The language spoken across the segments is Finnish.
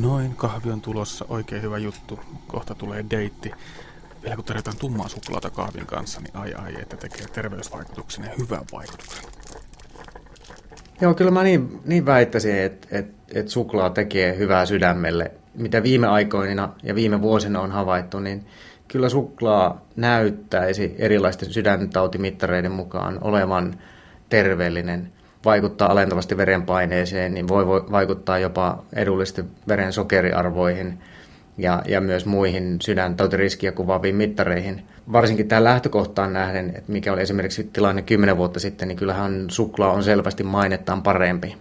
Noin, kahvi on tulossa, oikein hyvä juttu. Kohta tulee deitti. Vielä kun tarjotaan tummaa suklaata kahvin kanssa, niin ai ai, että tekee terveysvaikutuksen ja hyvän vaikutuksen. Joo, kyllä mä niin, niin väittäisin, että, että, että suklaa tekee hyvää sydämelle. Mitä viime aikoina ja viime vuosina on havaittu, niin kyllä suklaa näyttäisi erilaisten sydäntautimittareiden mukaan olevan terveellinen, vaikuttaa alentavasti verenpaineeseen, niin voi, vaikuttaa jopa edullisesti veren sokeriarvoihin ja, ja myös muihin sydäntautiriskiä kuvaaviin mittareihin. Varsinkin tähän lähtökohtaan nähden, että mikä oli esimerkiksi tilanne 10 vuotta sitten, niin kyllähän suklaa on selvästi mainettaan parempi.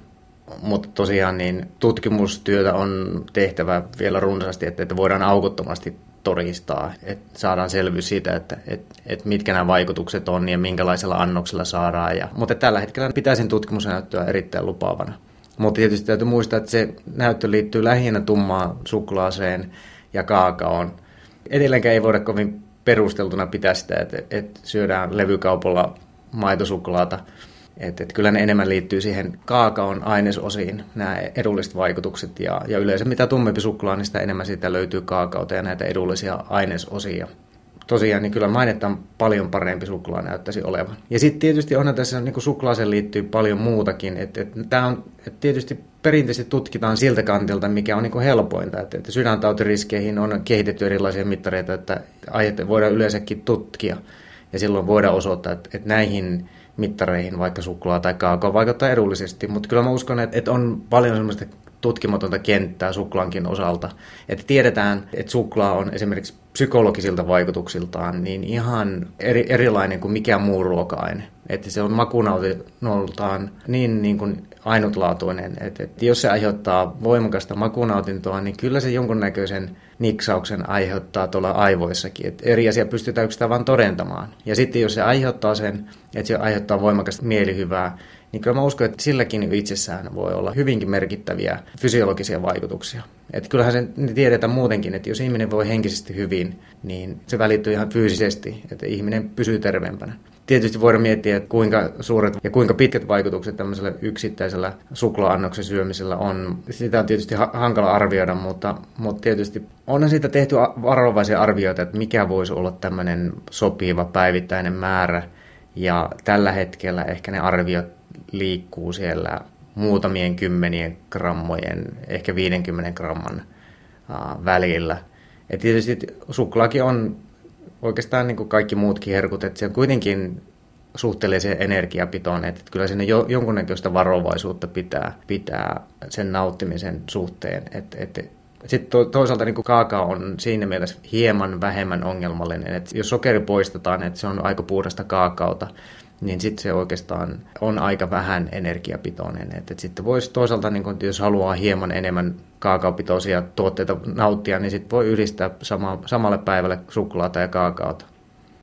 Mutta tosiaan niin tutkimustyötä on tehtävä vielä runsaasti, että, että voidaan aukottomasti todistaa, että saadaan selvyys siitä, että, että, että mitkä nämä vaikutukset on ja minkälaisella annoksella saadaan. Ja, mutta tällä hetkellä pitäisin tutkimusnäyttöä erittäin lupaavana. Mutta tietysti täytyy muistaa, että se näyttö liittyy lähinnä tummaan suklaaseen ja kaakaoon. Edelleenkään ei voida kovin perusteltuna pitää sitä, että, että syödään levykaupalla maitosuklaata. Että, että kyllä ne enemmän liittyy siihen kaakaon ainesosiin, nämä edulliset vaikutukset. Ja, ja yleensä mitä tummempi suklaa, niin sitä enemmän siitä löytyy kaakaota ja näitä edullisia ainesosia. Tosiaan, niin kyllä mainetta paljon parempi suklaa näyttäisi olevan. Ja sitten tietysti onhan tässä niin suklaaseen liittyy paljon muutakin. Että, että tämä on, että tietysti perinteisesti tutkitaan siltä kantilta, mikä on niin helpointa. Että, että sydäntautiriskeihin on kehitetty erilaisia mittareita, että aiheet voidaan yleensäkin tutkia. Ja silloin voidaan osoittaa, että, että näihin mittareihin vaikka suklaa tai kaakao vaikuttaa edullisesti. Mutta kyllä mä uskon, että, on paljon semmoista tutkimatonta kenttää suklaankin osalta. Että tiedetään, että suklaa on esimerkiksi psykologisilta vaikutuksiltaan niin ihan eri, erilainen kuin mikään muu ruoka-aine. Että se on makunautinoltaan niin, niin kuin ainutlaatuinen, että, että jos se aiheuttaa voimakasta makunautintoa, niin kyllä se jonkunnäköisen niksauksen aiheuttaa tuolla aivoissakin. Että eri asia pystytään yksinään vain todentamaan. Ja sitten jos se aiheuttaa sen, että se aiheuttaa voimakasta mielihyvää, niin kyllä mä uskon, että silläkin itsessään voi olla hyvinkin merkittäviä fysiologisia vaikutuksia. Että kyllähän se tiedetään muutenkin, että jos ihminen voi henkisesti hyvin, niin se välittyy ihan fyysisesti, että ihminen pysyy terveempänä. Tietysti voidaan miettiä, että kuinka suuret ja kuinka pitkät vaikutukset tämmöisellä yksittäisellä suklaa-annoksen syömisellä on. Sitä on tietysti hankala arvioida, mutta, mutta tietysti onhan siitä tehty varovaisia arvioita, että mikä voisi olla tämmöinen sopiva päivittäinen määrä. Ja tällä hetkellä ehkä ne arviot liikkuu siellä muutamien kymmenien grammojen, ehkä 50 gramman välillä. Ja tietysti suklaakin on oikeastaan niin kuin kaikki muutkin herkut, että se on kuitenkin suhteellisen energiapitoinen, että kyllä sinne jo, jonkunnäköistä varovaisuutta pitää, pitää sen nauttimisen suhteen. Että, että sitten to, toisaalta niin kaakao on siinä mielessä hieman vähemmän ongelmallinen, että jos sokeri poistetaan, että se on aika puhdasta kaakaota, niin sitten se oikeastaan on aika vähän energiapitoinen. Et, et sitten voisi toisaalta, niin kun, jos haluaa hieman enemmän kaakaopitoisia tuotteita nauttia, niin sitten voi yhdistää sama, samalle päivälle suklaata ja kaakaota.